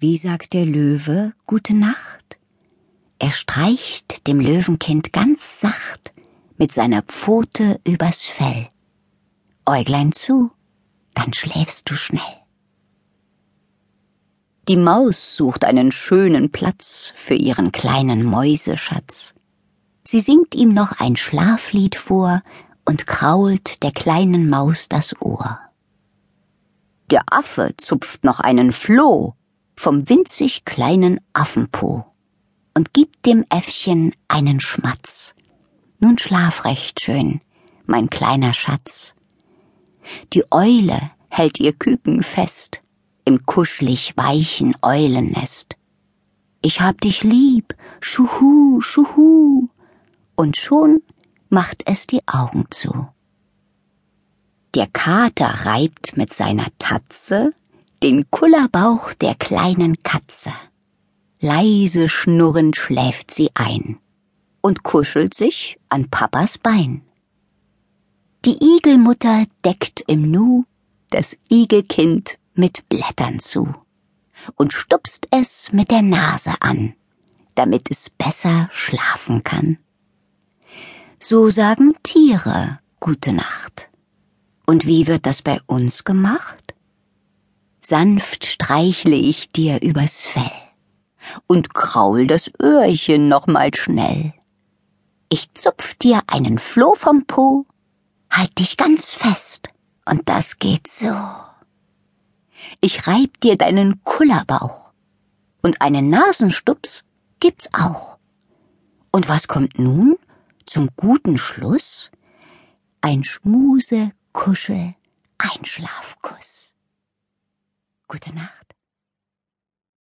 Wie sagt der Löwe Gute Nacht? Er streicht dem Löwenkind ganz sacht mit seiner Pfote übers Fell. Äuglein zu, dann schläfst du schnell. Die Maus sucht einen schönen Platz für ihren kleinen Mäuseschatz. Sie singt ihm noch ein Schlaflied vor und krault der kleinen Maus das Ohr. Der Affe zupft noch einen Floh vom winzig kleinen Affenpo und gibt dem Äffchen einen Schmatz. Nun schlaf recht schön, mein kleiner Schatz. Die Eule hält ihr Küken fest im kuschelig weichen Eulennest. Ich hab dich lieb, schuhu, schuhu, und schon macht es die Augen zu. Der Kater reibt mit seiner Tatze den Kullerbauch der kleinen Katze. Leise schnurrend schläft sie ein und kuschelt sich an Papas Bein. Die Igelmutter deckt im Nu das Igelkind mit Blättern zu und stupst es mit der Nase an, damit es besser schlafen kann. So sagen Tiere Gute Nacht. Und wie wird das bei uns gemacht? Sanft streichle ich dir übers Fell und kraul das Öhrchen noch mal schnell. Ich zupf dir einen Floh vom Po, halt dich ganz fest, und das geht so. Ich reib dir deinen Kullerbauch, und einen Nasenstups gibt's auch. Und was kommt nun zum guten Schluss? Ein Schmuse, Kuschel, Einschlafkuss. Gute Nacht.